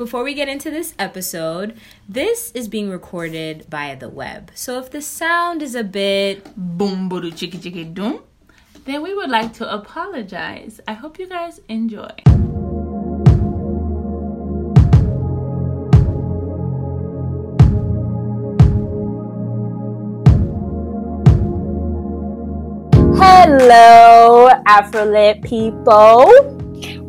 Before we get into this episode, this is being recorded via the web. So if the sound is a bit boom boom chicky chicky doom, then we would like to apologize. I hope you guys enjoy. Hello, Afrolit people.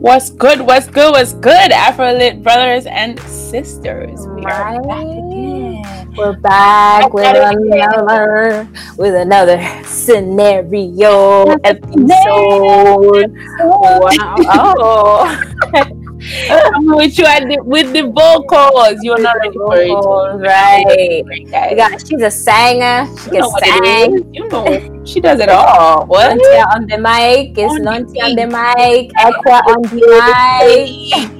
What's good? What's good? What's good, Afrolit brothers and sisters? We Right. are back again. We're back with Back at it again. another with another scenario episode. Wow. Oh. I'm with you at the, with the vocals. You're not ready for it. Right. Guys. got she's a singer. She You can sing. You know she does it all. What? Nontia on the mic. It's On Nontia on the mic. Aqua on the mic.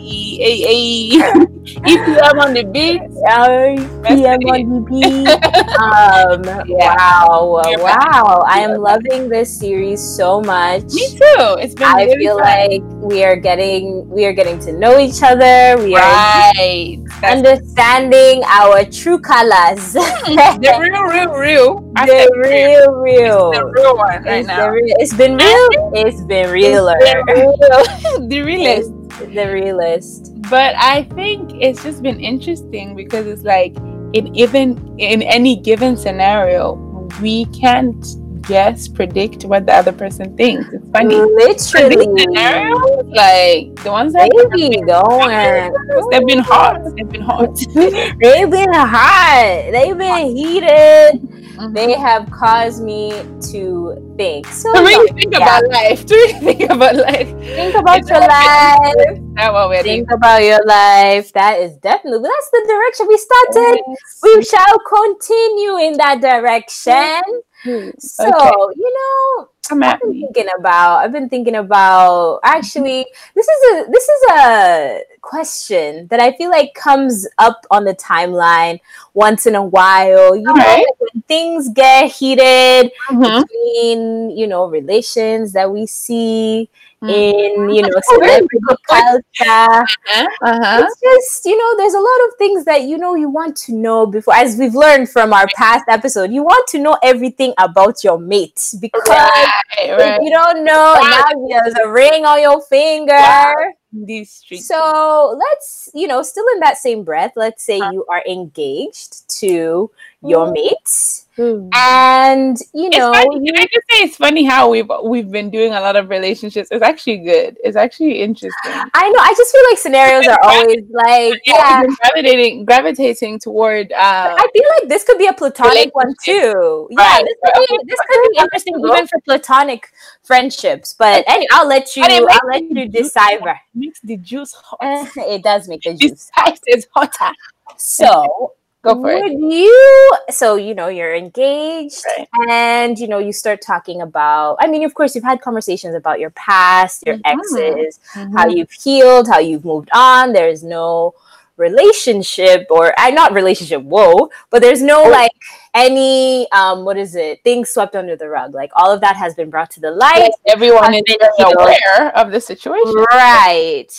Hey, hey. If you are on the beat, Ay, PM on the beat. Um, Yeah. wow, You're wow! I am loving this series so much. me too. It's been I really feel fun. like we are getting we are getting to know each other. We are right. That's understanding our true colors. Hmm, the real, real, real. I the real, real. The real one right It's, now. real- it's been real. It's been realer. The real- the realest. the realist. But I think it's just been interesting because it's like in even in any given scenario, we can't guess, predict what the other person thinks. It's funny. Literally. scenarios, like the ones that They be going. they've been hot. They've been hot. They've been hot. They've been heated. Mhm. They have caused me to think. So to really think yeah. about life. To really think about life. think about It's your life. That's what we're Think about your life. That is definitely that's the direction we started. doing. We shall continue in that direction. Hmm, so Okay. you know, Come I've been me. thinking about. I've been thinking about. Actually, this is a this is a question that I feel like comes up on the timeline once in a while. You know, Alright. like when things get heated Mhm. between you know relations that we see Mm. in you know Oh, celebrity culture. Uh-huh. It's just you know, there's a lot of things that you know you want to know before, as we've learned from our past episode. You want to know everything about your mate because Right, if you don't know, now there's a ring on your finger. Wow. These streets. So let's, you know, still in that same breath, let's say uh-huh. you are engaged to your mates. Mm. and you It's know, funny. you- Can I just say it's funny how we've we've been doing a lot of relationships. It's actually good. It's actually interesting. I know, I just feel like scenarios are always like, Yeah, yeah. gravitating gravitating toward uh I feel like this could be a platonic one too. Yeah, this could be this could be interesting even for platonic friendships. But anyway, I'll let you But I'll let the you juice decipher. makes the juice hot. It does make the The juice. It's hotter. So Go for it. would you so you know you're engaged Right. and you know you start talking about i mean of course you've had conversations about your past your Mhm. exes how Mhm. you've healed how you've moved on there's no relationship or uh, not relationship whoa but there's no Oh. like any um what is it things swept under the rug like all of that has been brought to the light Yes, everyone is I've been very healed. aware of the situation. right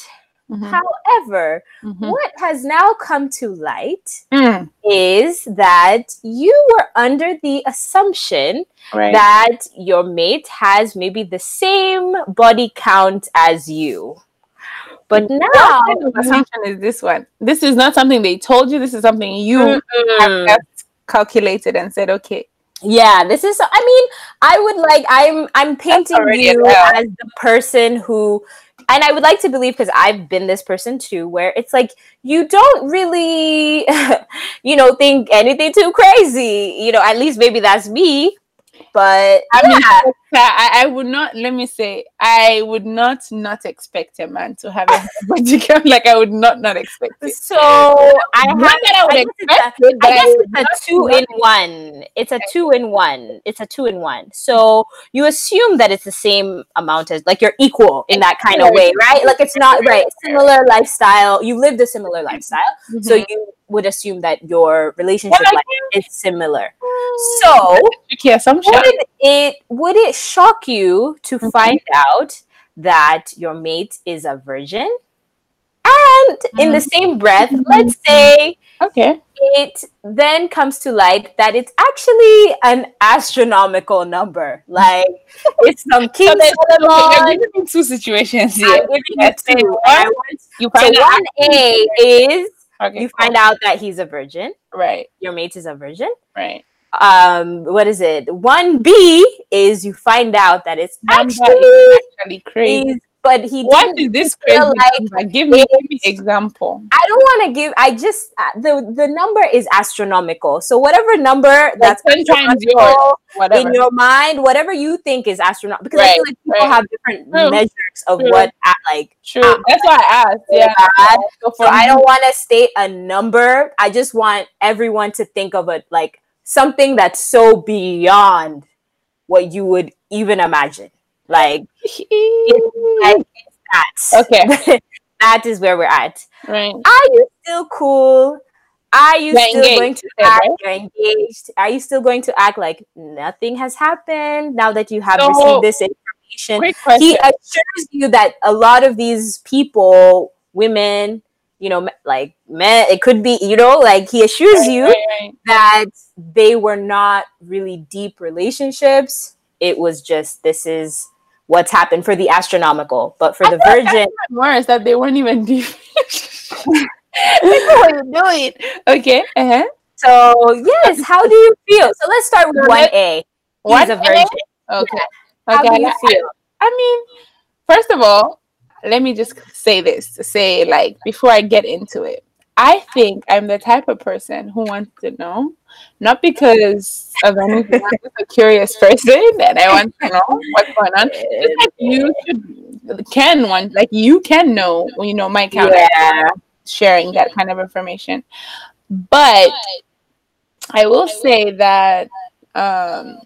Mhm. however Mhm. what has now come to light Mm, is that you were under the assumption Right. that your mate has maybe the same body count as you. But now, What assumption is this one? This is not something they told you. This is something you have Mm-mm. just calculated and said, okay. yeah, this is. I mean, I would like. I'm. I'm painting you as the person who, and I would like to believe because I've been this person too, where it's like you don't really, you know, think anything too crazy. You know, at least maybe that's me. But I mean, yeah. I, I would not. Let me say, I would not not expect a man to have a body count. Like I would not not expect it. So I have. Not that I would I guess it's a- expect it, I guess it's a two in one. It's a two in one. It's a two in one. So you assume that it's the same amount as like you're equal in that kind of way, right? Like it's not right. Similar lifestyle. You lived a similar lifestyle, so Mhm. you would assume that your relationship Well, life is similar. So tricky assumption. would it would it shock you to Mhm. find out that your mate is a virgin? And in the same breath, let's say Okay. it then comes to light that it's actually an astronomical number. Like it's some King So there's Solomon. okay, giving two situations I'm giving you two. one, You So find out. one A is Okay, you cool. find out that he's a virgin. Right. Your mate is a virgin. Right. Um, what is it? One B is you find out that it's actually Actually crazy. is, but he What didn't this crazy like? Give me, give me example. I don't want to give. I just uh, the the number is astronomical. So whatever number that's times yours. Whatever. in your mind, whatever you think is astronomical, because I feel like people right. have different True, measures of true. what uh, like. True. That's why I asked. Yeah. So So I don't want to state a number. I just want everyone to think of it like something that's so beyond what you would even imagine. Like, like it's that. Okay. that is where we're at. right. Are you still cool? Are you You're still engaged, going to act? right? You're engaged. Are you still going to act like nothing has happened now that you have So- received this information? He assures you that a lot of these people, women, you know, like men, it could be, you know, like he assures you Right, right. that they were not really deep relationships. It was just this is what's happened for the astronomical, but for the virgin, Worse that they weren't even deep. what you doing? Okay. Uh-huh. So yes, how do you feel? So let's start with one A. One a A? virgin. Okay. How Okay. do you I- feel? I mean, first of all, let me just say this to say, like, before I get into it, I think I'm the type of person who wants to know, not because of anything. I'm just a curious person and I want to know what's going on. Just like you should, can want, like, you can know, you know, my count Yeah. sharing that kind of information. But I will say that um,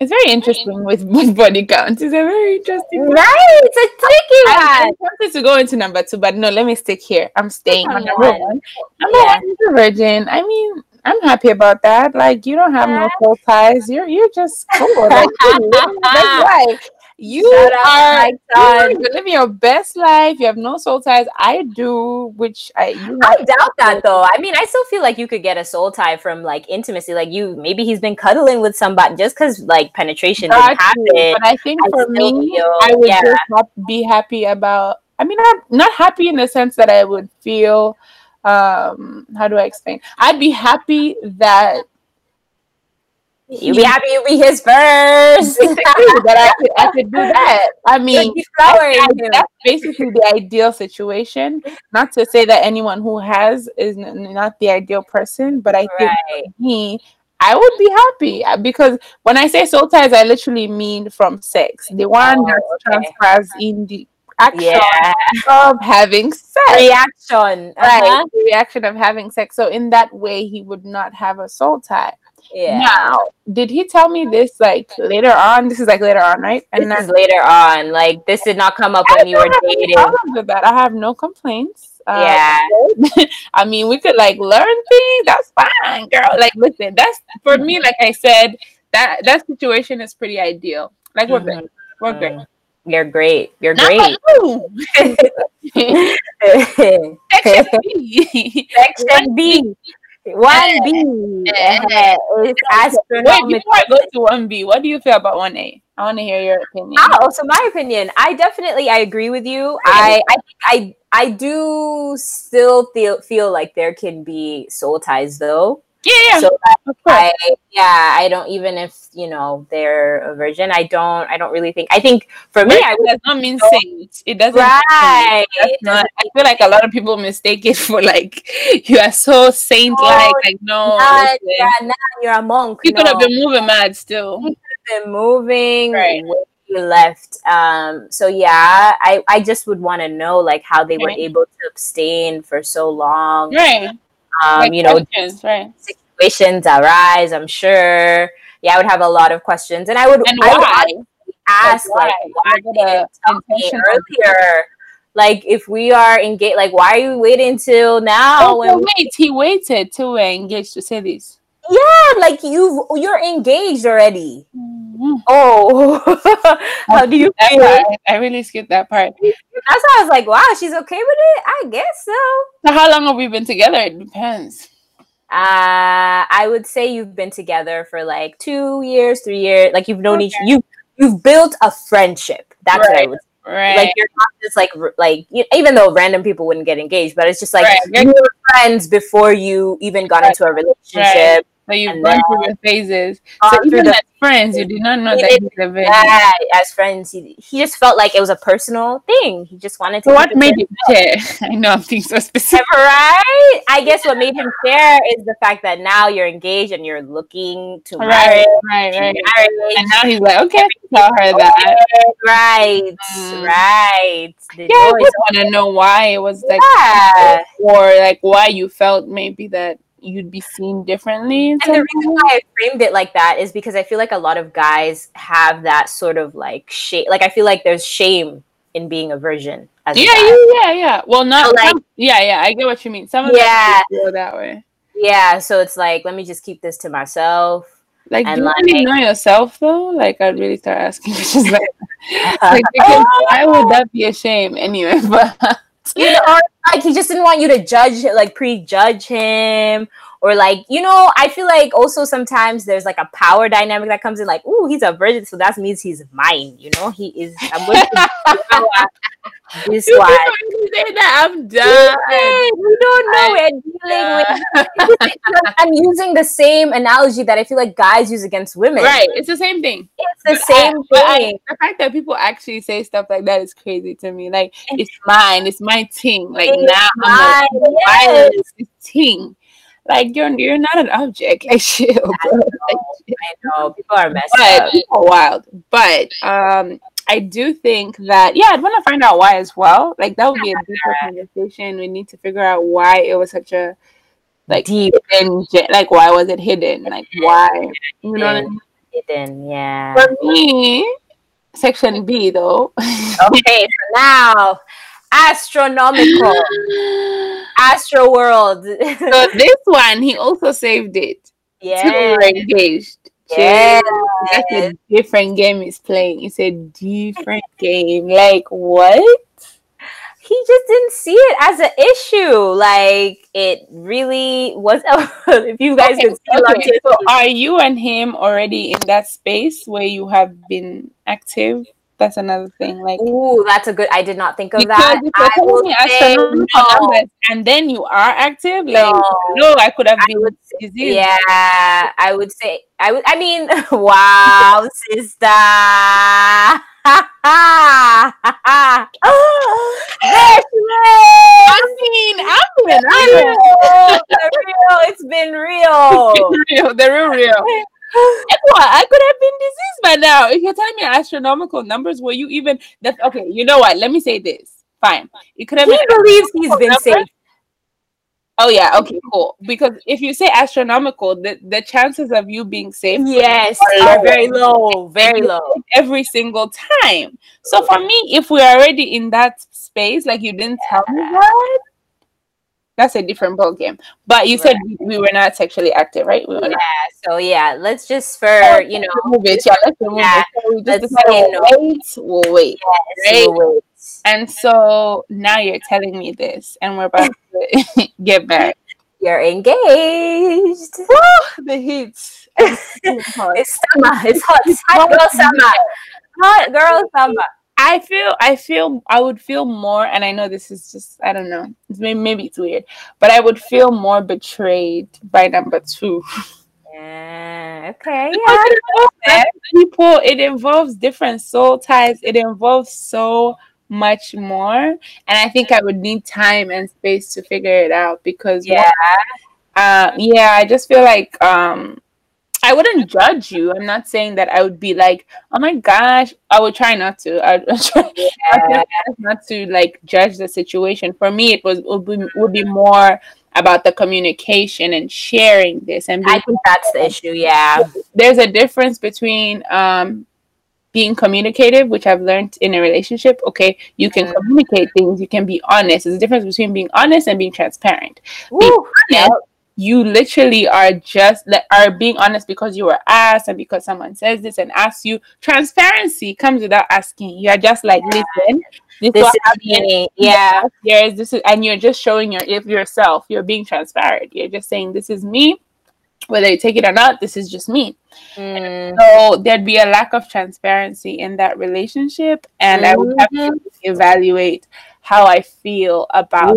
it's very interesting with, with body counts. It's a very interesting. Right, it's a tricky I, one. I wanted to go into number two, but no, let me stick here. I'm staying on Number one. one. Number Yeah. one is a virgin. I mean, I'm happy about that. Like, you don't have no soul ties. You're you're just cool. Like, you're living your best life. You Shout are my son. you're living your best life. You have no soul ties. I do, which I you I doubt that though. I mean, I still feel like you could get a soul tie from like intimacy. Like you, maybe he's been cuddling with somebody just because like penetration didn't happen. But I think I for me, feel- I would yeah. just hap- be happy about. I mean, not not happy in the sense that I would feel. Um, how do I explain? I'd be happy that You'd be happy you be his first. that I could I could do that. I mean, You'd be flowering that's, that's basically the ideal situation. Not to say that anyone who has is not the ideal person, but I think Right. for me, I would be happy uh, because when I say soul ties, I literally mean from sex. The one Oh, that okay. transfers in the action Yeah. of having sex. Reaction. Right, Uh-huh. the reaction of having sex. So in that way, he would not have a soul tie. Yeah. Now, did he tell me this like later on? This is like later on, right? This that- is later on. Like this did not come up I when you were dating. with that. I have no complaints. Uh, Yeah. I mean, we could like learn things. That's fine, girl. Like, listen, that's for me. Like I said, that that situation is pretty ideal. Like we're good. We're good. Mm. You're great. You're Number great. Section Section B. One B. Wait, before I go to one B, what do you feel about one A? I want to hear your opinion. Ah, oh, so my opinion, I definitely I agree with you. I I I I do still feel feel like there can be soul ties though. Yeah, yeah. So. I yeah, I don't even if you know they're a virgin. I don't I don't really think. I think for me, I does not mean saint. It doesn't. right. It not, doesn't I feel like a lot of people mistake it for like you are so saint like. Oh, Like no, not, yeah, you're a monk. you could have been moving mad still. You could have been moving Right. way left. Um, so yeah, I, I just would want to know like how they were able to abstain for so long. Right. Um, Like you know, right? situations arise, I'm sure. Yeah, I would have a lot of questions. And I would And I would why? ask like why? why Was it a didn't you tell me earlier? Like if we are engaged, like why are you waiting till now? Oh, when wait, he waited till we're engaged to say this. Yeah, like you you're engaged already. mm. Oh, how do you feel? part, I really skipped that part. That's why I was like, wow, she's okay with it. I guess so. So how long have we been together? It depends. Uh, I would say you've been together for like two years, three years. Like you've known each you you've built a friendship. That's what I Right. would Right. like. You're not just like like you, even though random people wouldn't get engaged, but it's just like Right. you were friends before you even got Right. into a relationship. So you've gone through the phases. So even the- as friends, you did not know He that didn't he's a virgin. Yeah, as friends, he, he just felt like it was a personal thing. He just wanted to. So what made you care? I know I'm being so specific. right? I guess what made him share is the fact that now you're engaged and you're looking to Right, marry. right, right. marriage. And now he's like, okay, tell her that. Right, Mm. right. The Yeah, I just want to know why it was like, Yeah. or like why you felt maybe that you'd be seen differently. And the reason why I framed it like that is because I feel like a lot of guys have that sort of like shame. Like I feel like there's shame in being a virgin. As a Yeah, guy. yeah, yeah, yeah. Well, not So, like- some- yeah, yeah. I get what you mean. Some of Yeah. them feel that way. yeah. So it's like, let me just keep this to myself. Like, And do you like- really know yourself though? Like, I'd really start asking questions like, like because why would that be a shame anyway? But you know, like he just didn't want you to judge, like prejudge him, or like you know, I feel like also sometimes there's like a power dynamic that comes in, like, oh he's a virgin, so that means he's mine. You know, he is. I'm going to this you don't say that I'm done. We don't know. We're dealing with. I'm using the same analogy that I feel like guys use against women. Right, it's the same thing. It's the But same I- thing. the fact that people actually say stuff like that is crazy to me. Like, it's mine, it's my thing. Like It's now, I'm like, yes. violence is ting. Like you're you're not an object. Like chill, bro. Like, I know people are messed but up. people wild. But um, I do think that yeah, I'd want to find out why as well. Like that would be a deeper conversation. We need to figure out why it was such a like Deep and Like why was it hidden? Like why? You know what I mean? hidden, yeah. For me, section B though. Okay, so now astronomical, astro world. so this one, he also saved it. Two yeah, were engaged. yeah. That's a different game he's playing. It's a different game. Like what? He just didn't see it as an issue. Like it really was. if you guys Okay, could see on okay, So are you and him already in that space where you have been active? That's another thing. Like Ooh, that's a good. I did not think of that. I will me say no. and then you are active, like No. no, I could have I been would. Yeah, I would say I would. I mean, wow, sister. there she I mean, I'm being Real, the real. It's been real. real. The real, real. I could have been diseased by now. If you're telling me astronomical numbers, were you even? That's okay. You know what? Let me say this. Fine. It could have He been. believes he's been Number? safe. Oh yeah. Okay. Cool. Because if you say astronomical, the the chances of you being safe Yes, Are are very low, very low. every single time. So for me, if we're already in that space, like you didn't tell me that, that's a different ball game. But you said we, we were not sexually active, right? We were Yeah. not. So yeah, let's just for oh, you know, remove it. Yeah, let's remove Yeah, it. So we just let's say we'll no. wait. We'll wait. yes, Right. we'll wait. And so now you're telling me this, and we're about to get back. You're engaged. Woo, the heat. It's summer. It's hot. It's hot girl summer. Hot girl summer. I feel I feel I would feel more and I know this is just I don't know it's maybe, maybe it's weird but I would feel more betrayed by number two Yeah. Okay. Yeah. it people it involves different soul ties it involves so much more and I think I would need time and space to figure it out because Yeah. uh, yeah I just feel like um I wouldn't judge you I'm not saying that I would be like oh my gosh I would try not to I would try like not to like judge the situation. For me, it was would be, would be more about the communication and sharing this. And I think that's the issue. Yeah. there's a difference between um, being communicative, which I've learned in a relationship. Okay, you can Mhm. communicate things, you can be honest. There's a difference between being honest and being transparent. Woo. Yep. You literally are just are being honest because you were asked and because someone says this and asks you. Transparency comes without asking. You are just like, yeah. listen, this, this is me. Yeah. Yes, this is and you're just showing your if yourself. You're being transparent. You're just saying this is me. Whether you take it or not, this is just me. Mm. So there'd be a lack of transparency in that relationship, and mm-hmm. I would have to mm-hmm. evaluate how I feel about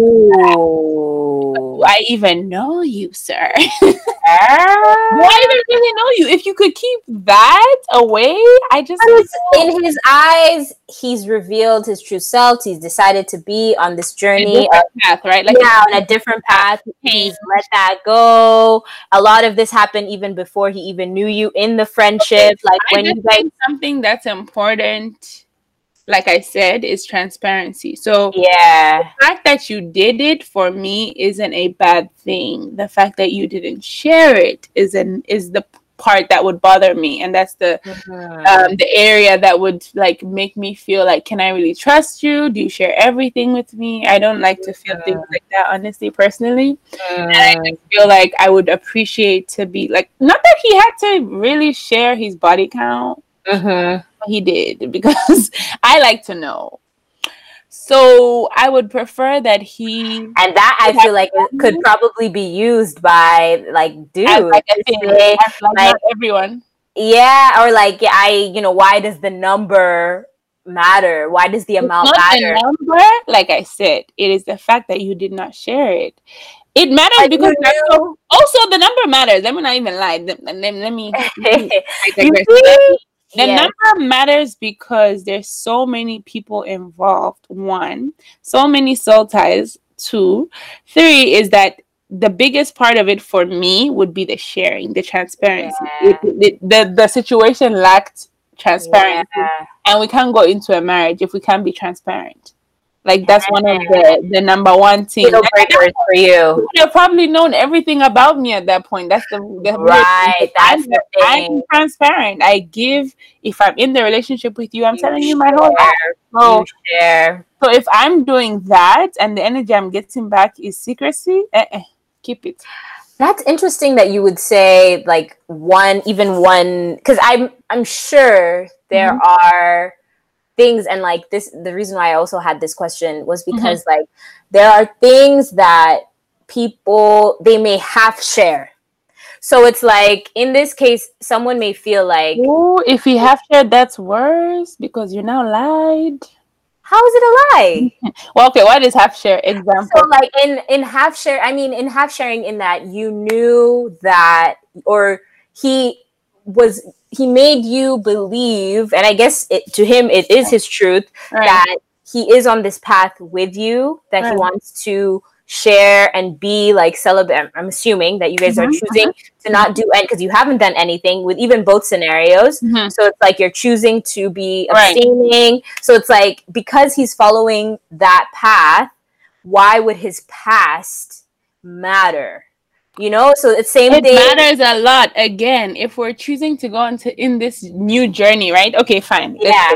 Do I even know you, sir? Ah. Do I even really know you? If you could keep that away, I just in his eyes, he's revealed his true self. He's decided to be on this journey of, path, right? Like yeah, on a different path. He's let that go. A lot of this happened even before he even knew you in the friendship. Like I when you guys something that's important like I said, is transparency. So yeah, the fact that you did it for me isn't a bad thing. The fact that you didn't share it is an is the part that would bother me, and that's the mm-hmm. um, the area that would like make me feel like, can I really trust you? Do you share everything with me? I don't like to feel things like that, honestly, personally. Mm-hmm. And I feel like I would appreciate to be like, not that he had to really share his body count. Mm-hmm he did because I like to know. So I would prefer that he and that I feel like it could probably be used by like dude like, say, like, like everyone. Yeah, or like I, you know, why does the number matter? Why does the amount matter? The number, like I said, it is the fact that you did not share it. It matters I because also, also, the number matters. Let me not even lie. Let, let, let me. Let me the number matters because there's so many people involved. One, so many soul ties. Two, three is that the biggest part of it for me would be the sharing, the transparency. Yeah. It, it, the the situation lacked transparency, yeah. and we can't go into a marriage if we can't be transparent. Like that's one of the the number one thing. Breakers for you. You've probably known everything about me at that point. That's the, the right. That's I'm, the I'm transparent. I give. If I'm in the relationship with you, I'm you telling you my whole life. So, share. so if I'm doing that and the energy I'm getting back is secrecy, eh, eh, keep it. That's interesting that you would say like one, even one, because I'm I'm sure there mm-hmm. are things and like this the reason why i also had this question was mm-hmm. because mm-hmm. like there are things that people they may half share so it's like in this case someone may feel like Ooh, if you have shared that's worse because you now lied how is it a lie well okay what is half share example so like in in half share i mean in half sharing in that you knew that or he was he made you believe, and I guess it, to him it is his truth right. that he is on this path with you, that right. he wants to share and be like celibate. I'm assuming that you guys mm-hmm. are choosing mm-hmm. to not do any because you haven't done anything with even both scenarios. Mm-hmm. So it's like you're choosing to be abstaining. Right. So it's like because he's following that path, why would his past matter? You know? So it's same it thing. matters a lot. Again if we're choosing to go into in this new journey right? Okay fine. Yeah.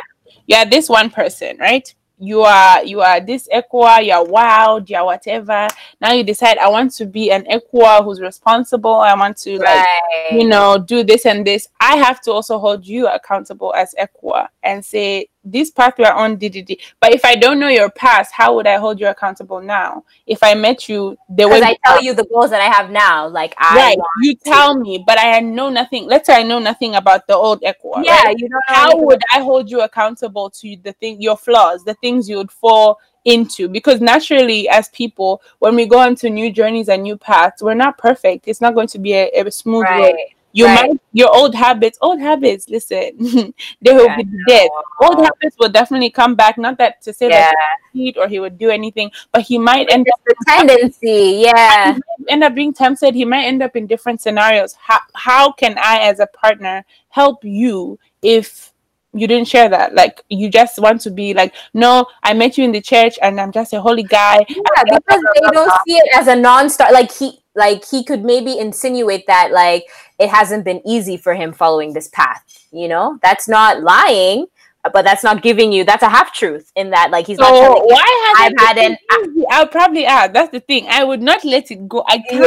yeah this one person right? You are you are this equa you're wild you're whatever. Now you decide i want to be an equa who's responsible. I want to right. like you know do this and this. I have to also hold you accountable as equa and say this path we're on DDD. But if I don't know your past, how would I hold you accountable now? If I met you the way I tell you the goals that I have now, like I right, you tell me, but I know nothing. Let's say I know nothing about the old Equa. Yeah, right? you know how would I hold you accountable to the thing, your flaws, the things you would fall into because naturally as people when we go into new journeys and new paths we're not perfect it's not going to be a, a smooth right. road you right. might your old habits, old habits. Listen, they will yeah, be dead. Old habits will definitely come back. Not that to say yeah. that he or he would do anything, but he might end up the tendency. Yeah, end up being tempted. He might end up in different scenarios. How how can I, as a partner, help you if you didn't share that like you just want to be like no i met you in the church and i'm just a holy guy yeah because they don't see it as a non-star like he like he could maybe insinuate that like it hasn't been easy for him following this path you know that's not lying but that's not giving you that's a half truth in that like he's So not why I've had an uh, easy? I'll probably add. That's the thing. I would not let it go. I can't.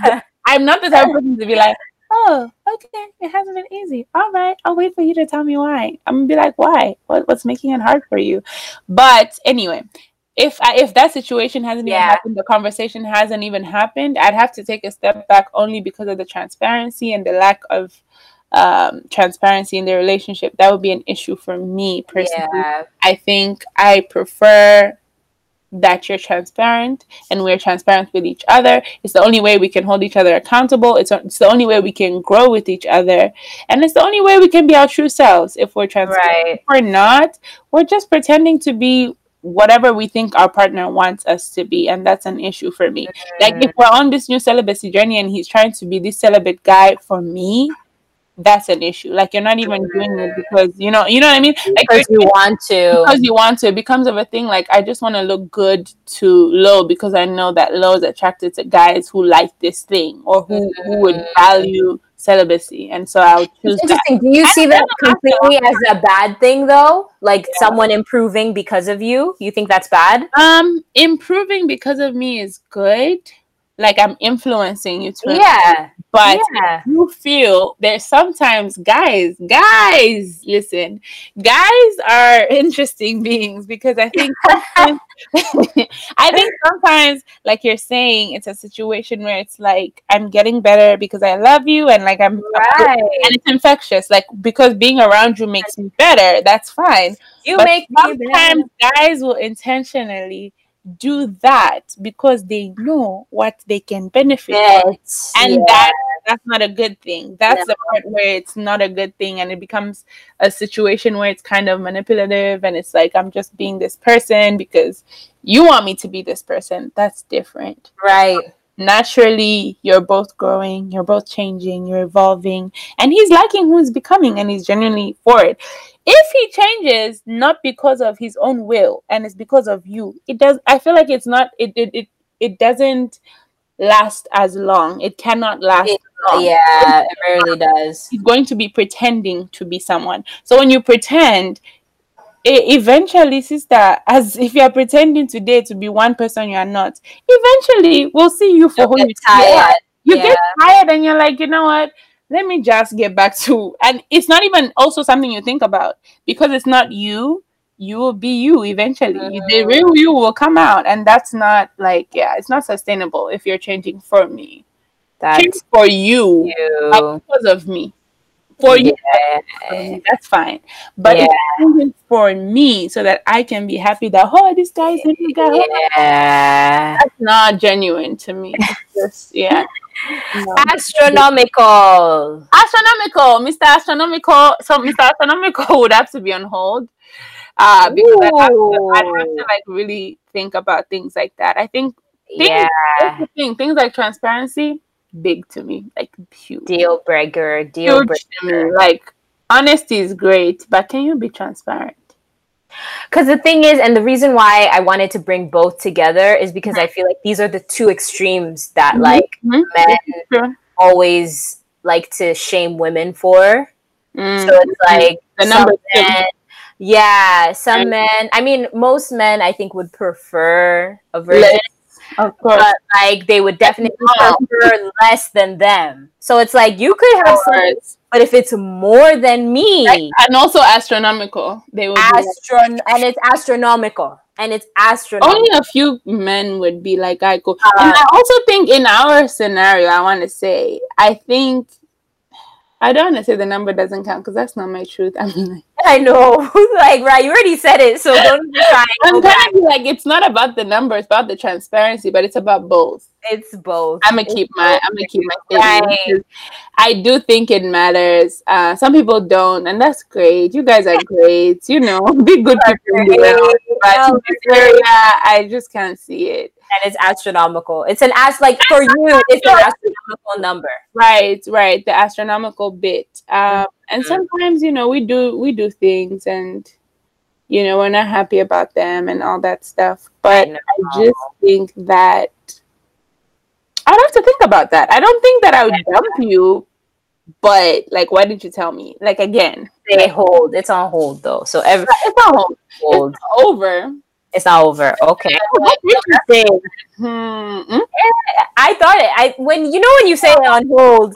yeah I'm not the type of person to be like, oh, okay, it hasn't been easy. All right, I'll wait for you to tell me why. I'm gonna be like, why? What, what's making it hard for you? But anyway, if I, if that situation hasn't even happened, the conversation hasn't even happened, I'd have to take a step back only because of the transparency and the lack of um, transparency in the relationship. That would be an issue for me personally. yeah I think I prefer that you're transparent and we're transparent with each other. It's the only way we can hold each other accountable. It's, it's the only way we can grow with each other. And it's the only way we can be our true selves if we're transparent. right If we're not, we're just pretending to be whatever we think our partner wants us to be. And that's an issue for me. Like if we're on this new celibacy journey and he's trying to be this celibate guy for me, that's an issue. Like you're not even doing it because you know, you know what I mean? Like because you want to because you want to it becomes of a thing like i just want to look good to low because i know that low is attracted to guys who like this thing or who, who would mm. value celibacy and so i'll choose It's that interesting. Do you see that don't have to- completely as a bad thing, though? Like someone improving because of you? You think that's bad? um improving because of me is good like i'm influencing you to Yeah. But yeah. you feel there's sometimes guys guys listen guys are interesting beings because i think i think sometimes like you're saying it's a situation where it's like i'm getting better because i love you and like i'm Right. and it's infectious like because being around you makes me better that's fine You but make me sometimes guys will intentionally do that because they know what they can benefit from Yes. and yeah. that that's not a good thing that's the part where it's not a good thing and it becomes a situation where it's kind of manipulative and it's like i'm just being this person because you want me to be this person that's different right. naturally you're both growing you're both changing you're evolving and he's liking who he's becoming and he's genuinely for it if he changes not because of his own will and it's because of you it does i feel like it's not it it it, it doesn't last as long it cannot last It- long Yeah, it rarely does. he's going to be pretending to be someone. So when you pretend, eventually, sister, as if you are pretending today to be one person you are not, eventually we'll see you for You'll who you are. You Yeah. get tired and you're like, you know what? Let me just get back to and it's not even also something you think about because it's not you. You will be you eventually. The Mm. real you will come out, and that's not like yeah, it's not sustainable if you're changing for me. Change That's for you you. because of me. For you, Yeah. that's fine. But Yeah. for me so that I can be happy that oh this guy is guy. Yeah. That's not genuine to me. Just yeah. No. Astronomical. Astronomical, Mr. Astronomical. So Mr. Astronomical would have to be on hold. Uh because I'd have, to, I'd have to like really think about things like that. I think things, Yeah. thing. Things like transparency, big to me. Like huge. Deal breaker. Deal huge to me. Like honesty is great, but can you be transparent? Because the thing is, and the reason why I wanted to bring both together is because I feel like these are the two extremes that Mhm. like Mhm. men always like to shame women for. Mm. So it's like the some number men, yeah, some men. I mean, most men I think would prefer a version. Less, of course. but like they would definitely prefer less than them. So it's like you could have course. but if it's more than me, Like, and also astronomical. They would astron and it's astronomical, and it's astronomical. only a few men would be like I go. Uh, and I also think in our scenario, I want to say, I think I don't want to say the number doesn't count because that's not my truth. I mean, I know, like right, you already said it, so don't try. I'm trying to be like it's not about the number, it's about the transparency, but it's about both. It's both. I'm gonna keep my I'm gonna keep my Right. I do think it matters. Uh, some people don't, and that's great. You guys are great. You know, be good people. But in this area, I just can't see it. and it's astronomical. It's an as like for you, it's an astronomical number. Right, right. The astronomical bit. Um, and sometimes you know we do we do things, and you know we're not happy about them and all that stuff. But know. I just think that I'd have to think about that. I don't think that I would dump you but like, why did you tell me? Like again, they hold. It's on hold though. So every it's on hold. hold. It's over. It's not over. Okay. Interesting. Hmm. I thought it. I when you know when you say it on hold,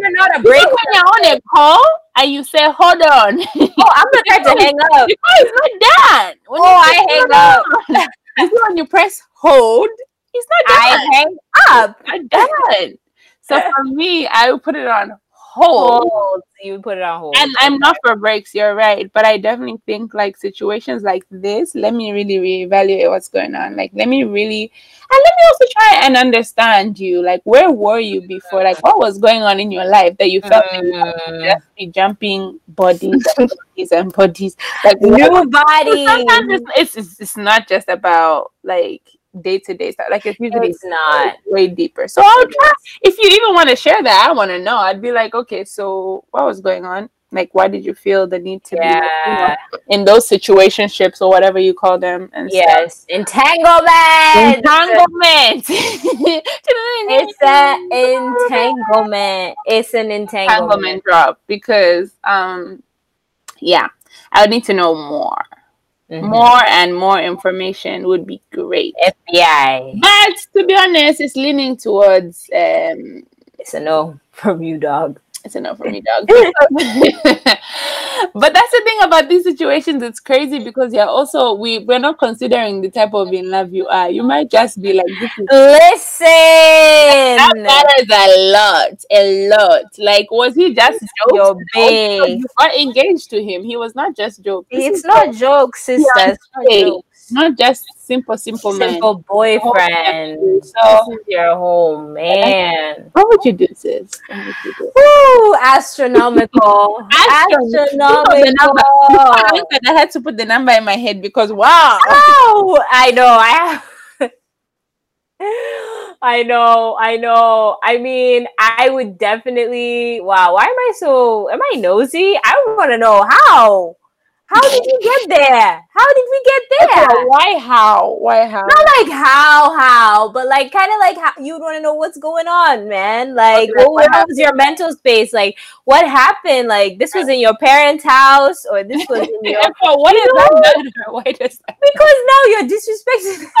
you're not a Break when you're on a call and you say, "Hold on," Oh, I'm type to hang up. call not done. When Oh, I hang up. on," you when you press hold, it's not done. I hang up. not done. So for me, I would put it on hold. Hold. You put it on hold. And I'm not for breaks, you're right. But I definitely think like situations like this, let me really reevaluate what's going on. Like let me really and let me also try and understand you. Like where were you before? Like what was going on in your life that you felt like you Mm. just be jumping bodies and bodies and bodies. Like New body. sometimes it's, it's, it's not just about like day to day stuff. Like it's usually It's not. way deeper. So I'll try. If you even want to share that, I want to know. I'd be like, okay, so what was going on? Like, why did you feel the need to be you know, in those situationships or whatever you call them? And stuff? Yes. Entanglement. entanglement. It's a entanglement. It's an entanglement. entanglement drop because, um, yeah, I would need to know more. Mhm. More and more information would be great. FBI. But to be honest, it's leaning towards um, It's a no from you, dog. It's a no from me, dog. but that's the thing about these situations. It's crazy because you're also we we're not considering the type of in love you are. You might just be like, this is that Listen. matters a lot, a lot. Like, was he just jokes? Your you are engaged to him. He was not just. This It's not jokes, sisters. Not not just simple, simple man. Simple boyfriend. So- this is your home, man. What would you do, sis? What would you do? Woo, astronomical. Astronomical. I had to put the number in my head because wow. Oh, I know. I. I know. I know. I mean, I would definitely. Wow. Why am I so? Am I nosy? I want to know how. How did you get there? How did we get there? Why how? Why how? Not like how, how, but like kind of like how you'd want to know what's going on, man. Like, Okay, what, what was your mental space? Like, what happened? Like, this was in your parents' house, or this was in your But what does that matter? Why does that, because now you're disrespecting.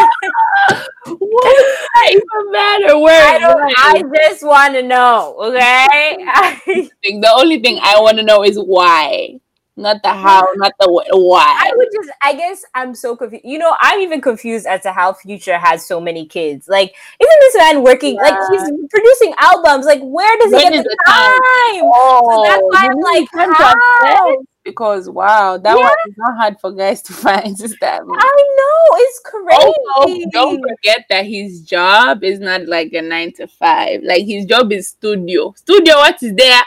what does that even matter? Where I don't. I just want to know. Okay. The only thing I want to know is why, not the how, not the why. I would just. I guess I'm so confused. You know, I'm even confused as to how Future has so many kids. Like, isn't this man working? Like, he's producing albums. Like, where does he get the the time? time? Oh, that's why I'm like, how? because wow, that Yeah. one is not hard for guys to find. Is that? I know it's crazy. Also, don't forget that his job is not like a nine to five. Like his job is studio. Studio, what is there?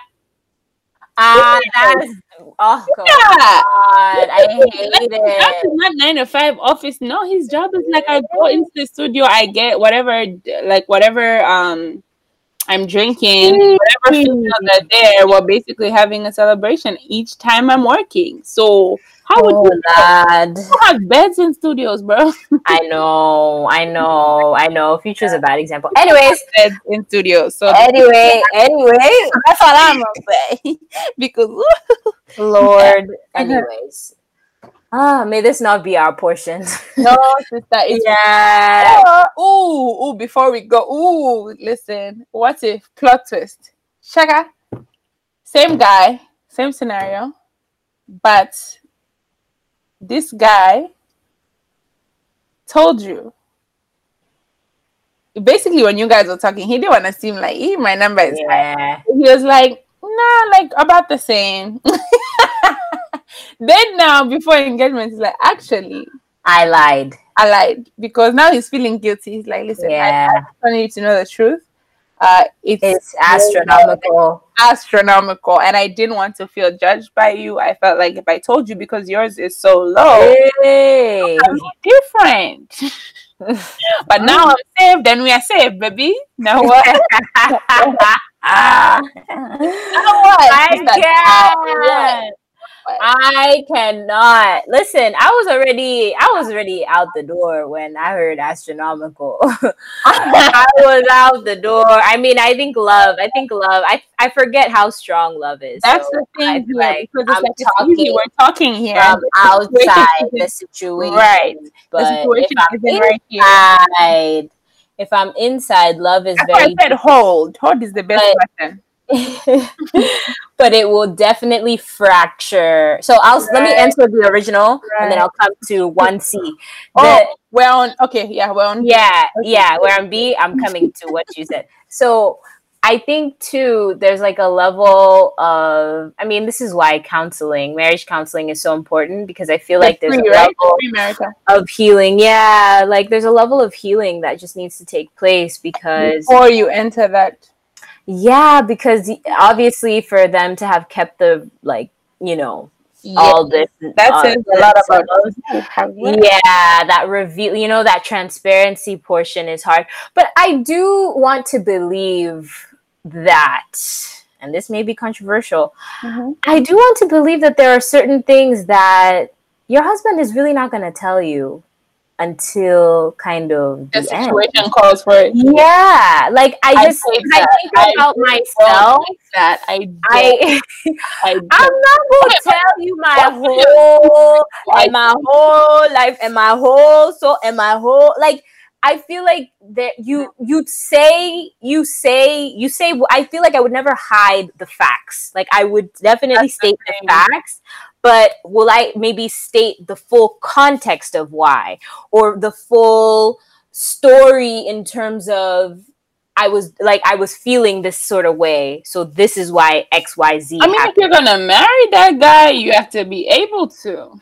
Ah, that's oh god, Yeah. I hate it. is not nine to five office. No, his job is like I go into the studio, I get whatever, like whatever um I'm drinking, whatever females are there. We're basically having a celebration each time I'm working. So how would Oh, you lad. have beds in studios, bro? I know, I know, I know. Future's a bad example. Anyways, beds in studios. So anyway, anyway, that's all I'm gonna say. because Lord. Anyways, ah, may this not be our portion. no, sister, it's yeah. Ooh, ooh, before we go, ooh, listen. What if plot twist? Shaka, same guy, same scenario, but this guy told you. Basically, when you guys were talking, he didn't want to seem like he my number is high. He was like, nah, like about the same. then now, before engagement, he's like, actually, I lied. I lied because now he's feeling guilty. He's like, listen, Yeah. I, I want you to know the truth. Uh, it's, It's astronomical. astronomical, and I didn't want to feel judged by you. I felt like if I told you because yours is so low, Hey. different. but now I'm saved, and we are saved, baby. Now what? Ah. I Sister, now what? can't. I cannot listen. I was already, I was already out the door when I heard astronomical. I was out the door. I mean, I think love. I think love. I I forget how strong love is. That's so the thing. Here, like, I'm like talking. We're talking here from outside the situation, right? But if I'm right inside, here. If I'm inside, love is That's very. I said hold. Hold is the best but, but it will definitely fracture. So I'll right. let me answer the original right. and then I'll come to one C. Oh, we're on. Okay, yeah, we're on. Yeah, yeah, we're on B. I'm coming to what you said. So I think too, there's like a level of. I mean, this is why counseling, marriage counseling, is so important because I feel like there's free, a right? level of healing. Yeah, like there's a level of healing that just needs to take place because before you enter that yeah, because obviously for them to have kept the like, you know, yeah. all this that uh, says a lot about yeah that reveal you know that transparency portion is hard but i do want to believe that and this may be controversial mm-hmm. i do want to believe that there are certain things that your husband is really not going to tell you until kind of the, the situation end. calls for it. Yeah, like I just I, I think about I myself. Like that I I, I am not gonna tell you my whole and my whole life and my whole soul and my whole like. I feel like that you you say you say you say I feel like I would never hide the facts. Like I would definitely That's state the, the facts, but will I maybe state the full context of why or the full story in terms of I was like I was feeling this sort of way, so this is why X Y Z. I mean, happened. if you're gonna marry that guy, you have to be able to.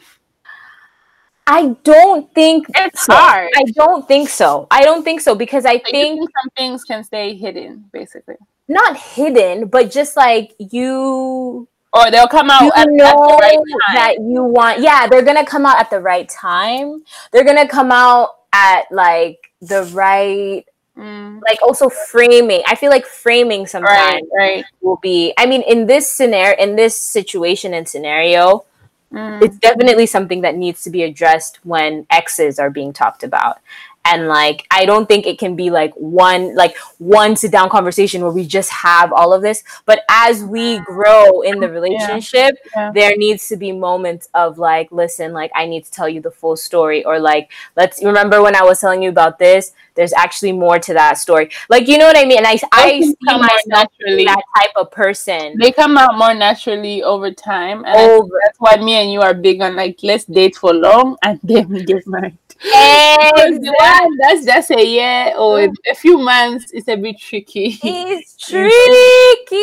I don't think it's so. hard. I don't think so. I don't think so because I think, think some things can stay hidden, basically. Not hidden, but just like you or they'll come out you at, know at the right time. that you want yeah they're gonna come out at the right time they're gonna come out at like the right mm. like also framing i feel like framing sometimes right, right. will be i mean in this scenario in this situation and scenario mm. it's definitely something that needs to be addressed when exes are being talked about and like i don't think it can be like one like one sit down conversation where we just have all of this but as we grow in the relationship yeah. Yeah. there needs to be moments of like listen like i need to tell you the full story or like let's remember when i was telling you about this there's actually more to that story like you know what i mean and i, I see myself naturally. that type of person they come out more naturally over time and over. that's why me and you are big on like let's date for long and then we get married Exactly. that's just a year or a few months. It's a bit tricky. It's tricky.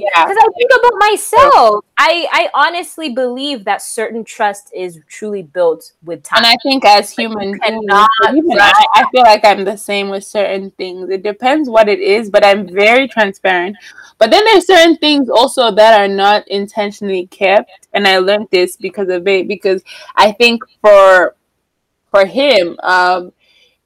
Yeah. Because I think about myself. I I honestly believe that certain trust is truly built with time. And I think as human cannot even I, I feel like I'm the same with certain things. It depends what it is, but I'm very transparent. But then there's certain things also that are not intentionally kept. And I learned this because of it. Because I think for for him, um,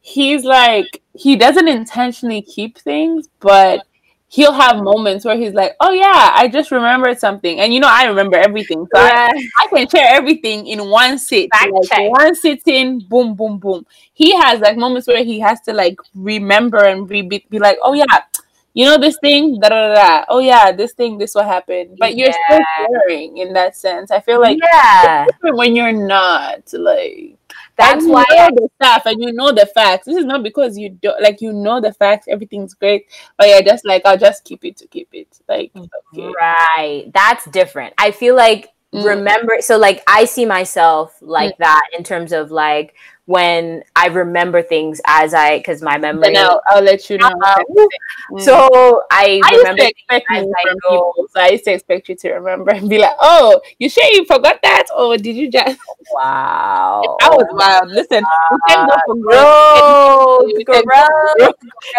he's like he doesn't intentionally keep things, but he'll have moments where he's like, "Oh yeah, I just remembered something," and you know I remember everything, so yeah. I, I, can share everything in one sit, like one sitting, boom, boom, boom. He has like moments where he has to like remember and be, be, be like, "Oh yeah." You know this thing, da, da, da, Oh yeah, this thing, this what happened. But yeah. you're still caring in that sense. I feel like yeah, when you're not like that's why I, the stuff and you know the facts. This is not because you don't like you know the facts, everything's great, but yeah, just like I'll just keep it to keep it. Like okay. right, that's different. I feel like mm. remember so like I see myself like mm. that in terms of like when I remember things as I, because my memory. Then I'll, I'll let you know. Uh, mm. So I, I remember used to expect from people. So I used to expect you to remember and be like, "Oh, you sure you forgot that, or did you just?" Wow, that was wild. Listen, we thank God for growth. We thank, growth.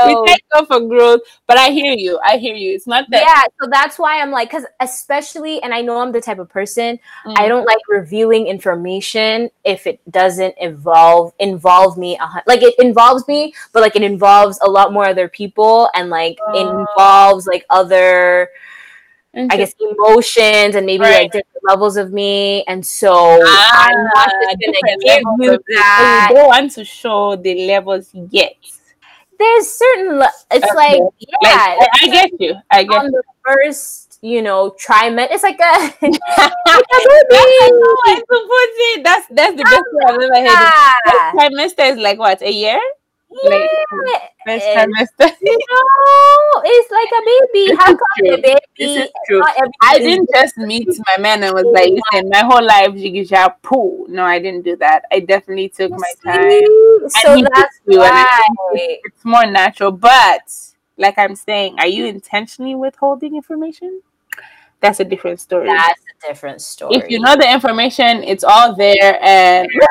we thank God for growth. But I hear you. I hear you. It's not that. Yeah, so that's why I'm like, because especially, and I know I'm the type of person mm. I don't like revealing information if it doesn't evolve involve involve me like it involves me but like it involves a lot more other people and like uh, involves like other I guess emotions and maybe right. like different levels of me. And so ah, I'm not just gonna give you that. You don't want to show the levels yet. There's certain. Le- it's okay. like yeah, like, I, I, get you. I get on you. the first you know, trimester. It's like a, like a baby. That's that's the best word I've ever heard. Ah. Trimester is like what a year. Yeah. Like, first trimester. You know, it's like a baby. How come the baby? This is true. I didn't just meet my man and was like, listen, my whole life jigisha poo. No, I didn't do that. I definitely took my time. So that's why it's more natural, but like I'm saying, are you intentionally withholding information? That's a different story. That's a different story. If you know the information, it's all there, and you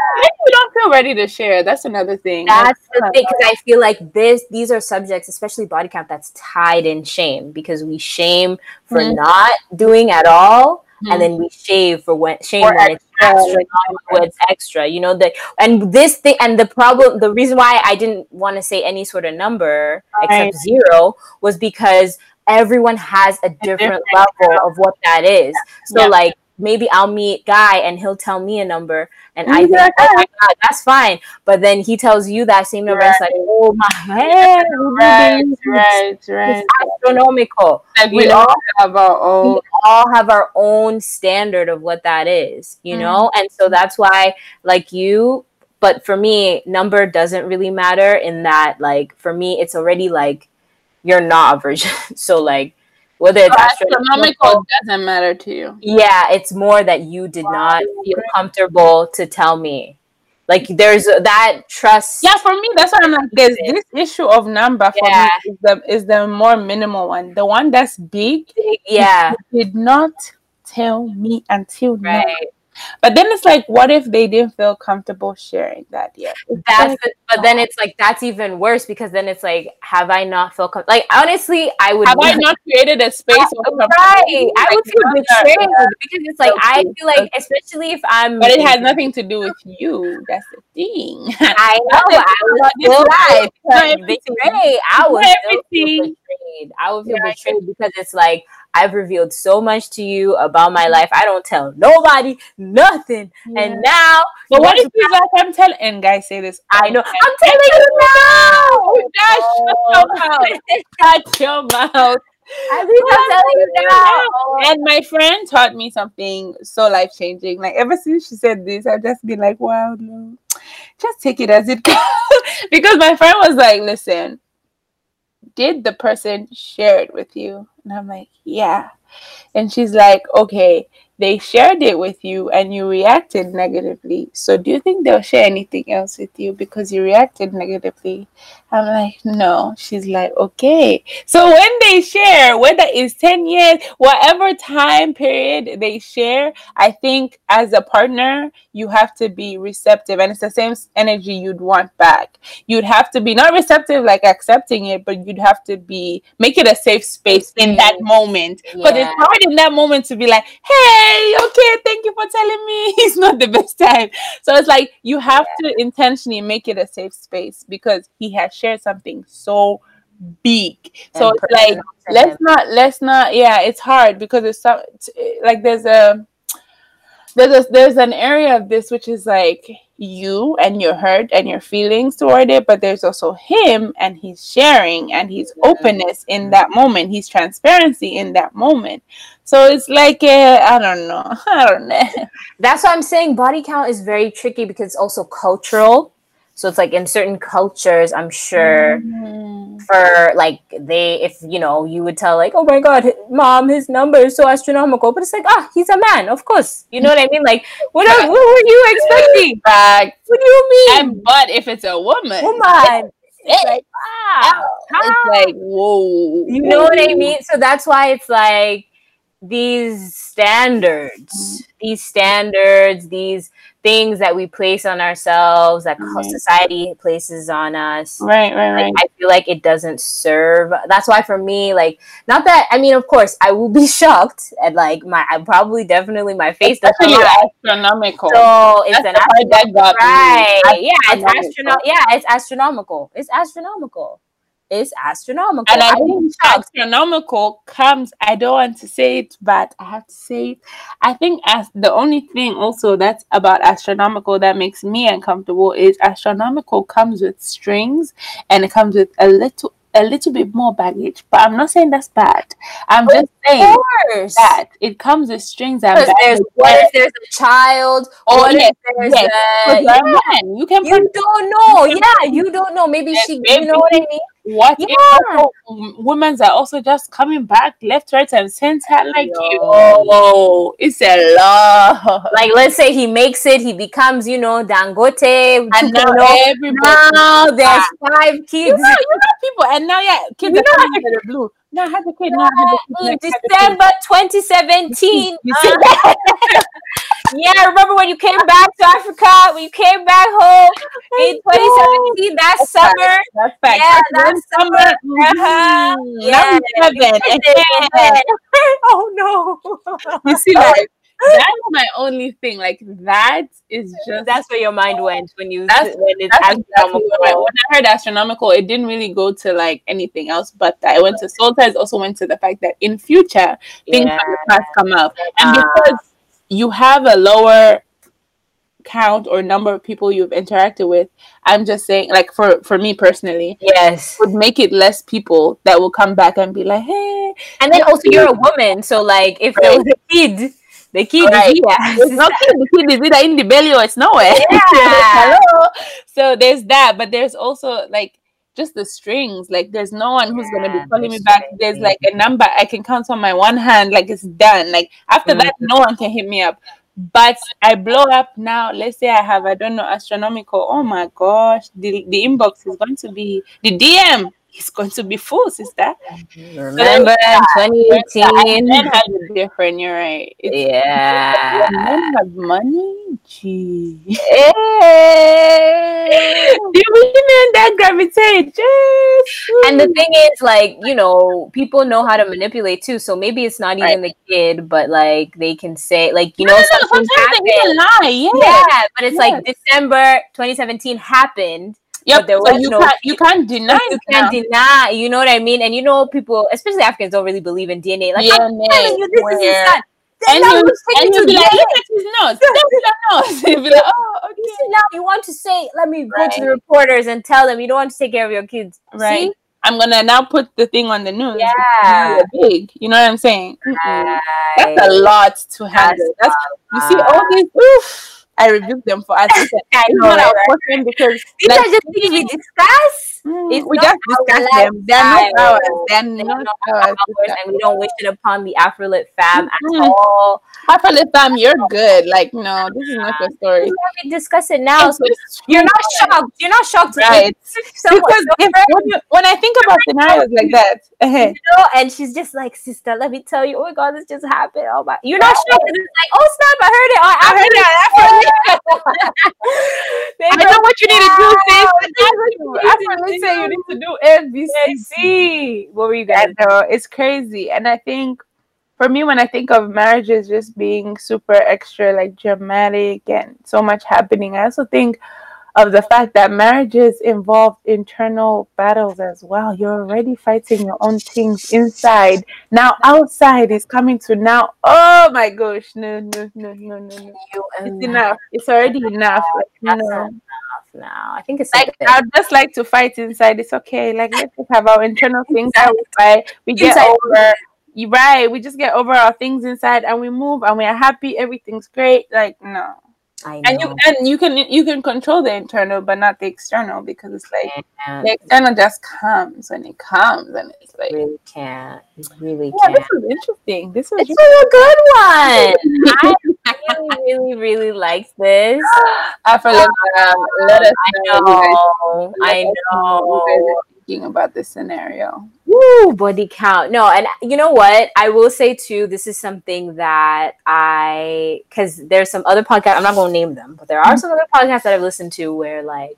don't feel ready to share. That's another thing. That's the thing because I feel like this. These are subjects, especially body count, that's tied in shame because we shame for mm-hmm. not doing at all. Mm-hmm. and then we shave for when shame or when extra, it's extra, when it's extra. You know that, and this thing, and the problem, the reason why I didn't want to say any sort of number right. except zero was because everyone has a different, different level of what that is. So yeah. like maybe I'll meet Guy and he'll tell me a number and I think, oh my God, that's fine. But then he tells you that same number. Right. It's like, oh my head. Right, right, right. It's astronomical. Like we, we all have our own. We all have our own standard of what that is, you mm know? And so that's why, like you, but for me, number doesn't really matter in that, like, for me, it's already like, you're not a virgin. so like whether it's oh, astronomical doesn't matter to you. Yeah, it's more that you did not feel comfortable to tell me. Like there's that trust. Yeah, for me, that's what I'm like. There's this issue of number for yeah. me is the is the more minimal one. The one that's big, big yeah, did not tell me until right. now. But then it's like, what if they didn't feel comfortable sharing that yet? That's like, but then it's like that's even worse because then it's like, have I not felt com- like honestly, I would have I not created a space right? I would feel betrayed because it's like I feel like especially if I'm, but it has nothing to do with you. That's the thing. I know. I was still betrayed. I was still betrayed. I would feel betrayed because it's like I've revealed so much to you about my life. I don't tell nobody nothing. Yeah. And now, but what if you like I'm telling? And guys say this. I know. I'm telling you now. Dash, oh. shut your mouth. I think I'm telling you now. And my friend taught me something so life changing. Like ever since she said this, I've just been like, wow, no, just take it as it comes. because my friend was like, listen, did the person share it with you? And I'm like, yeah. And she's like, okay, they shared it with you and you reacted negatively. So do you think they'll share anything else with you because you reacted negatively? I'm like, no. She's like, okay. So when they share, whether it's 10 years, whatever time period they share, I think as a partner, you have to be receptive. And it's the same energy you'd want back. You'd have to be not receptive like accepting it, but you'd have to be make it a safe space in that moment. Because yeah. it's hard in that moment to be like, hey, okay, thank you for telling me it's not the best time. So it's like you have yeah. to intentionally make it a safe space because he has shared something so big. So it's like let's not let's not yeah, it's hard because it's so, like there's a there's a, there's an area of this which is like you and your hurt and your feelings toward it, but there's also him and he's sharing and his openness in that moment, his transparency in that moment. So it's like I don't know, I don't know. That's why I'm saying body count is very tricky because it's also cultural. So it's like in certain cultures, I'm sure mm-hmm. For like they, if you know, you would tell like, oh my god, mom, his number is so astronomical, but it's like, ah, he's a man, of course. You know what I mean? Like, what are, what were you expecting? Back. What do you mean? And, but if it's a woman, woman. It's like ah, it's like whoa. You know what I mean? So that's why it's like these standards, mm-hmm. these standards, these things that we place on ourselves that right. society places on us. Right right right. I feel like it doesn't serve that's why for me like not that i mean of course i will be shocked at like my i probably definitely my face doesn't astronomical. So it's that's an astronomical right. Yeah it's astronomical. yeah it's astronomical. It's astronomical is astronomical. And I I think astronomical comes, I don't want to say it, but I have to say it. I think as the only thing also that's about astronomical that makes me uncomfortable is astronomical comes with strings and it comes with a little a little bit more baggage. But I'm not saying that's bad. I'm just saying that it comes with strings and Because there's baggage. what if there's a child? Oh, what yes, if there's yes. a, yeah, man, you can you don't know. Yeah, you don't know. Maybe Yes, she, maybe. you know what I mean? What if Yeah. also women's are also just coming back left, right, and center? Like, Yo. it's a lot. Like, let's say he makes it, he becomes, you know, Dangote. and now 2.0. everybody, Now there's five you kids. know, you know people, and now yeah, kids You are coming the blue. No, I had a kid. No, I had a kid. no, I in had a kid. December 2017. yeah, I remember when you came back to Africa, when you came back home in 2017, that That's summer. fact. That's fact. Yeah, that summer. Uh-huh. Mhm. Yeah. Seven. oh no. You see, like that's my only thing. Like that is just That's where your mind went when you That's- when it's That's astronomical. I, when I heard astronomical, it didn't really go to like anything else but that. I went to soul ties, also went to the fact that in future things Yeah. from the past come up. And Ah. because you have a lower count or number of people you've interacted with, I'm just saying like for for me personally, Yes. would make it less people that will come back and be like, hey, And then also you're a woman, so like if there was a kid, the kid Right. is it's here. not the kid is either in the belly or it's nowhere. Yeah. Hello. So there's that, but there's also like just the strings. Like there's no one who's gonna be calling me back. There's like a number I can count on my one hand. Like it's done. Like after that, Mm-hmm. no one can hit me up. But I blow up now. Let's say I have I don't know astronomical. Oh my gosh, the the inbox is going to be the DM is going to be full, sister. Remember And 2018? men have it different. You're right. It's, Yeah. men have money. Gee. Eh. the women that gravitate just And the thing is, like, you know, people know how to manipulate too. So maybe it's not even the kid, but like they can say, like, you know, no, no, something sometimes they happened. even lie. Yeah, Yeah, but it's like December 2017 happened. Yep. but so you no can't you can't deny you can't now. deny, you know what I mean? And you know, people, especially Africans, don't really believe in DNA. Like, Yeah, I'm telling you, this is where- his son. And you you and you be like, look at his nose. Look at his nose. You'll be like, oh, okay. You see, now you want to say, let me go to the reporters and tell them you don't want to take care of your kids. Right. See? I'm gonna now put the thing on the news. Yeah. Big. You know what I'm saying? Right. That's a lot to handle. That's, you see all these. Oof, I rebuke them for asking. I It's know, right? because These like, are just things we discuss. Mm, we just our discuss them. They're not ours. They're They're not not ours. ours, and we don't wish it upon the Afrolit fam Mhm. at all. The time, you're good. Like, no, this is not your story. We discuss it now. So you're not shocked. You're not shocked, Right. Someone, Because if, when, you, when I think about scenarios like that, you know, and she's just like, sister, let me tell you, oh my god, this just happened. Oh my, you're not shocked. It's like, oh snap, I heard it. Oh, I heard it. I know what you need to do, sis. Wow, I know what you- that's After what they you say you need to do ABC. See, what were you I gonna? know it's crazy, and I think for me, when I think of marriages just being super extra, like dramatic and so much happening, I also think of the fact that marriages involve internal battles as well. You're already fighting your own things inside. Now outside is coming to now. Oh my gosh, no, no, no, no, no, no. It's enough. It's already enough. Like, That's no. Now. I think it's Like I'd just like to fight inside. It's okay. Like let's just have our internal things that we. We get Inside. over. You right. We just get over our things inside and we move and we are happy. Everything's great. Like no. I know. And you and you can you can control the internal but not the external because it's like can't. the external just comes when it comes and it's like really can't. Really yeah, can't. this is interesting. This is This was a good one. I really, really, really like this. Afro um, let us I know. what you guys- know. I know guys know. thinking about this scenario. Woo, body count. No, and you know what? I will say too, this is something that I, because there's some other podcasts, I'm not going to name them, but there are some other podcasts that I've listened to where like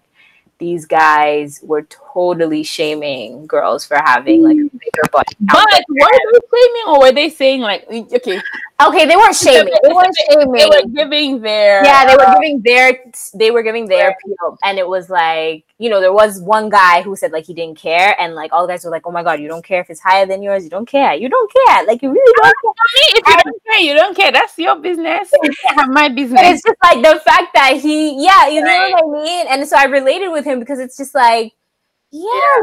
these guys were totally shaming girls for having like a bigger body count. But were they claiming or were they saying like okay? Okay, they weren't shaming. They weren't shaming. They were giving their yeah, they were uh, giving their they were giving their appeal, and it was like you know there was one guy who said like he didn't care, and like all the guys were like, oh my god, you don't care if it's higher than yours, you don't care, you don't care, like you really don't care. if you don't care, you don't care. That's your business. You can't have my But business. it's just like the fact that he, yeah, you know what I mean, and so I related with him because it's just like, yeah,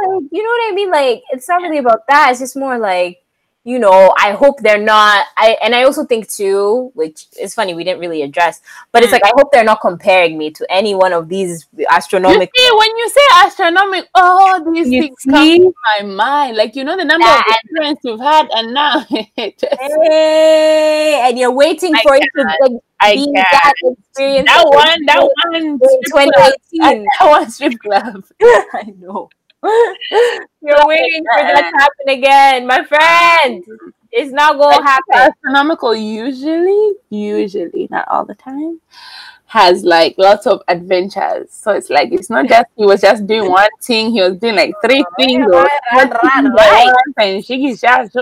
like, you know what I mean. Like it's not really about that. It's just more like. You know, I hope they're not. I and I also think too, which is funny, we didn't really address, but it's Mm. like I hope they're not comparing me to any one of these You astronomical see, when you say astronomical, all these You things come see? to my mind. Like you know the number Yeah, of friends you've had, and now just- Hey, and you're waiting I for it to like, I be can't. that experience That that one, that one, in 2018. that one strip club. I know. You're waiting for uh-uh. that to happen again, my friend. It's not gonna happen. Astronomical usually, usually, not all the time, has like lots of adventures. So it's like it's not just he was just doing one thing, he was doing like three things or Right, right, four right, things at right. once, and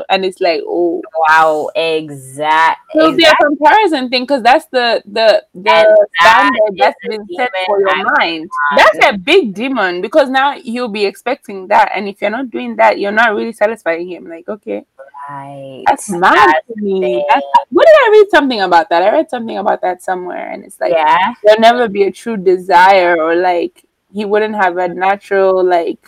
and it's like oh Wow, exact. It'll be a comparison thing because that's the the the that standard that's been set for your I'm mind. That's a big demon because now you'll be expecting that, and if you're not doing that, you're not really satisfying him. Like, okay, Right. that's mad to me. That's, what did I read something about that? I read something about that somewhere, and it's like yeah. There'll never be a true desire, or like he wouldn't have a natural like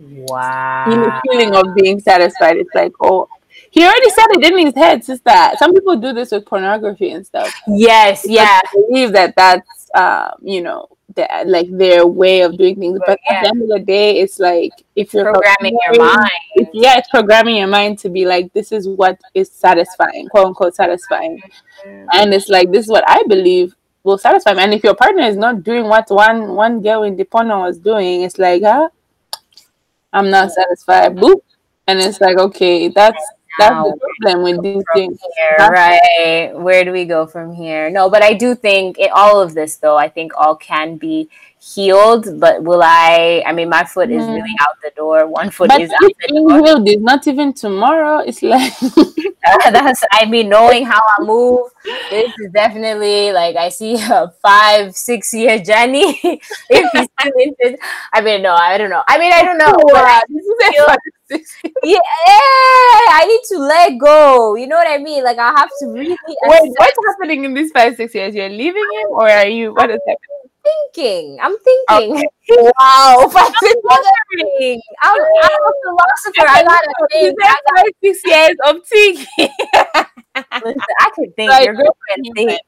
Wow. feeling of being satisfied. It's like, oh. He already said it in his head, sister. Some people do this with pornography and stuff. Yes, yeah. I believe that that's um, you know the, like their way of doing things. But Yeah. at the end of the day, it's like if you're Programming your mind. if- yeah, it's programming your mind to be like this is what is satisfying, quote unquote satisfying, and it's like this is what I believe will satisfy me. And if your partner is not doing what one one girl in the porno was doing, it's like huh, I'm not satisfied. Boop, and it's like okay, that's that's Now, the problem with these things. here, right? Where do we go from here? No, but I do think it, all of this, though, I think all can be healed. But will I? I mean, my foot is Mm. really out the door. One foot But is out the door. healed is not even tomorrow, it's like That's. I mean, knowing how I move, this is definitely like I see a five, six year journey. if he's still interested, I mean, no, I don't know. I mean, I don't know. but I this is a feel- yeah, I need to let go. You know what I mean? Like I have to really Wait, accept what's happening in these five, six years? You're leaving him, or are you? What is happening? Thinking. I'm thinking. Wow, five, six years. I'm, I'm a philosopher. I gotta You think. I five, six years of thinking. listen, I can think. Like, Your girl can think.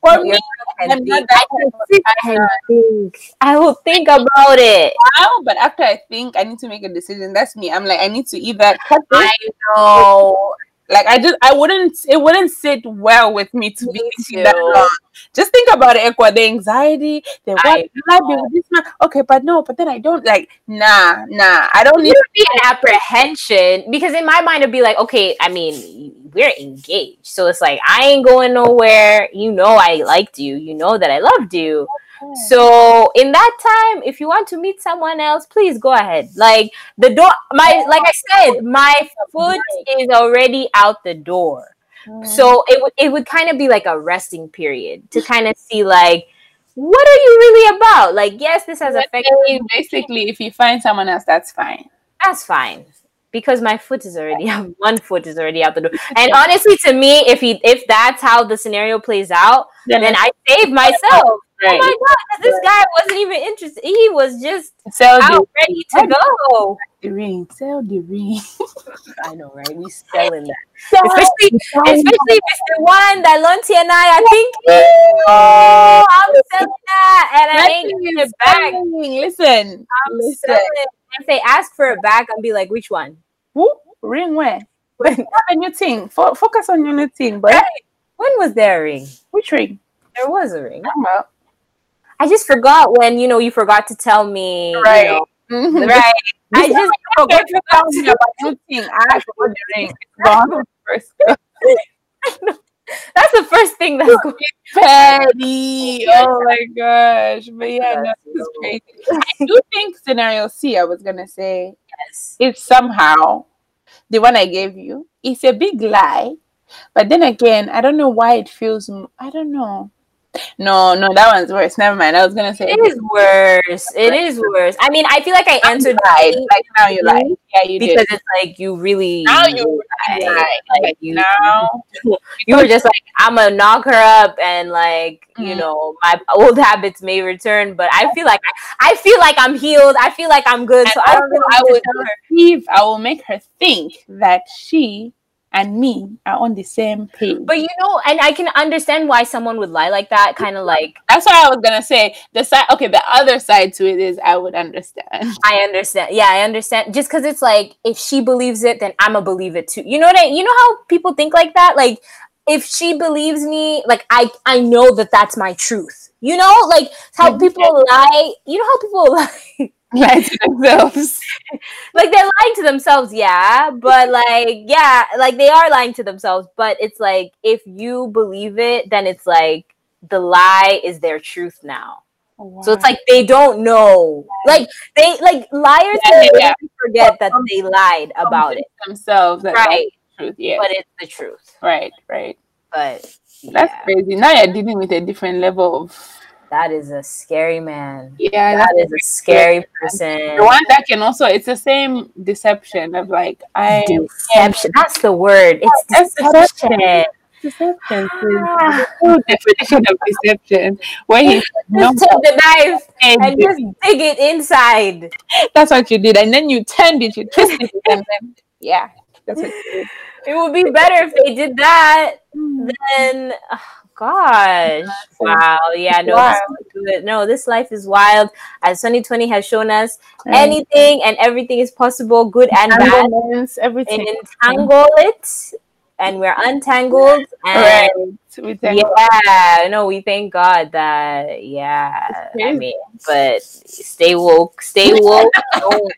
For Your me, can I'm think. I can sit and think. I will think about it. now, but after I think, I need to make a decision. That's me. I'm like, I need to either. I know. Like, I just, I wouldn't, it wouldn't sit well with me to be Me thinking that long. Just think about it, Equa, the anxiety, the what, I be with this man? Okay, but no, but then I don't like, nah, nah, I don't need be an apprehension because in my mind it'd be like, okay, I mean, we're engaged, so it's like I ain't going nowhere. You know, I liked you. You know that I loved you. So in that time, if you want to meet someone else, please go ahead. Like the door, my like I said, my foot is already out the door. Mm. So it would it would kind of be like a resting period to kind of see like what are you really about? Like yes, this has affected Basically, basically, if you find someone else, that's fine. that's fine because my foot is already out one foot is already out the door. And honestly to me if he if that's how the scenario plays out then i save myself. Oh my god this guy wasn't even interested. He was just the, out ready to go the ring. Sell the ring. i know right we selling that especially especially if it's the one that Lonti and i are thinking oh i'm selling that and i ain't getting it back Listen, i'm listen. selling it if they ask for it back i'll be like which one Who? Ring where? Have a new thing. Fo- focus on your new thing, but when was there a ring which ring? there was a ring Well, I just forgot when you know you forgot to tell me. you Right. know, mhm. right. I just forgot to tell me about new thing. I forgot the ring. Gone first. That's the first thing that's going. Petty. Oh my gosh. But yeah, no, That's this is crazy. I do think scenario C, I was gonna say, Yes. is somehow the one I gave you. It's a big lie. But then again, I don't know why it feels. I don't know. No, no, that one's worse. Never mind. I was gonna say It is worse. It is worse. I mean, I feel like I you answered the Like now you lied. Yeah, you did. because did. it's like you really Now you lied. Like, Like you, now, you were just like, I'm gonna knock her up, and like you Mhm. know, my old habits may return. But I feel like I, I feel like I'm healed. I feel like I'm good. And so I don't really I need to would her. deceive. I will make her think that she and me are on the same page. But you know, and I can understand why someone would lie like that. Kind of like That's what I was gonna say. The side, okay, the other side to it is I would understand. I understand. Yeah, I understand. Just because it's like if she believes it, then I'ma believe it too. You know what I? You know how people think like that. Like if she believes me, like I I know that that's my truth. You know, like how people lie. You know how people lie. Lie to themselves. like they're lying to themselves, yeah. But like, yeah, like they are lying to themselves. But it's like if you believe it, then it's like the lie is their truth now. So it's like they don't know. Like they like liars Yeah, yeah, yeah. forget that they lied about it. themselves. Right. truth. Yeah. But it's the truth. right. Right. But That's crazy. Now you're dealing with a different level of. That is a scary man. Yeah. That's a scary person. the one that can also. It's the same deception of like I. Deception. That's the word. It's That's deception. Deception. Ah. The definition of deception. Where he no, Just take the knife and and just dig it inside. that's what you did, and then you turned it, you twisted it, and then yeah, that's what you did. It would be better if they did that. Then, oh, gosh, wow, yeah, no, Wow. is good. no, this life is wild. As Sunny Twenty has shown us, And anything and everything is possible, good and bad. everything. Entangle it, and we're untangled. And Right. Yeah, no, we thank God that yeah. I mean, but stay woke, stay woke. don't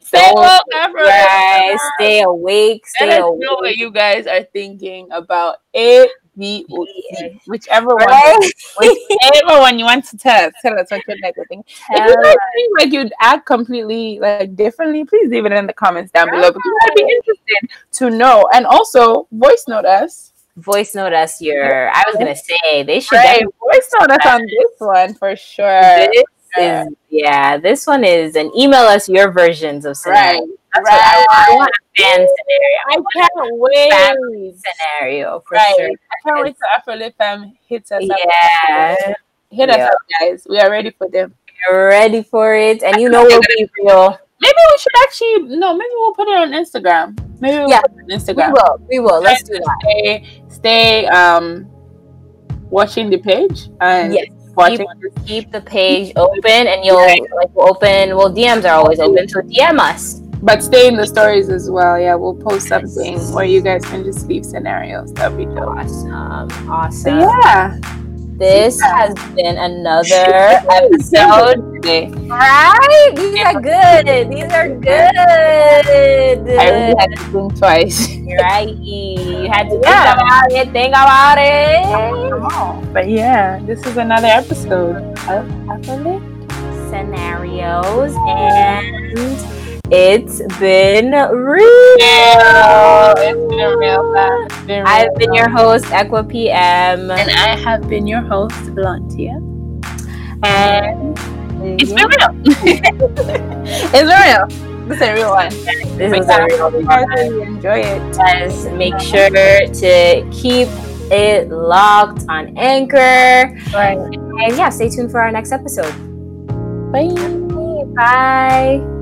Stay Don't woke. Right, stay awake, Let stay us know what you guys are thinking about A, B, or Yeah. C. Whichever one, Right? whichever one you want to tell us. Tell us what you'd like to think. If you guys think like you'd act completely like differently, please leave it in the comments down below because I'd be interested to know. And also voice note us. Voice note us your. I was gonna say they should. Right, voice note us on this one for sure. This is yeah. This one is and email us your versions of Right. That's what I want. I want a fan scenario. I can't wait. Family scenario for Right. sure. I can't wait till Afro Lit Fam hits us up. Yeah, Hit us Yeah. up, guys. We are ready for them. you're ready for it, and you know we'll be real. Maybe we should actually no. Maybe we'll put it on Instagram. Maybe we'll Yeah, put it on We will. We will. Let's do that. Stay, stay um, watching the page and Yes. watching. Keep the page open, and you'll Right. like we'll open. Well, DMs are always open, so DM us. But stay in the stories as well. Yeah, we'll post something where you guys can just leave scenarios. That'd be dope. Awesome. So Awesome. yeah, This has been another episode. Right? These are good. These are good. I really had to think twice. right. You had to Yeah. think about it. Think about it. But yeah, this is another episode of Scenarios and it's been real. Yeah, it's been real. It's been real I've been your host, Equa PM. and I have been your host, Blantia. And It's been real. it's real. This is a real one. this is a real You guys really enjoy it. guys make sure to keep it locked on anchor Right. and yeah stay tuned for our next episode Bye. bye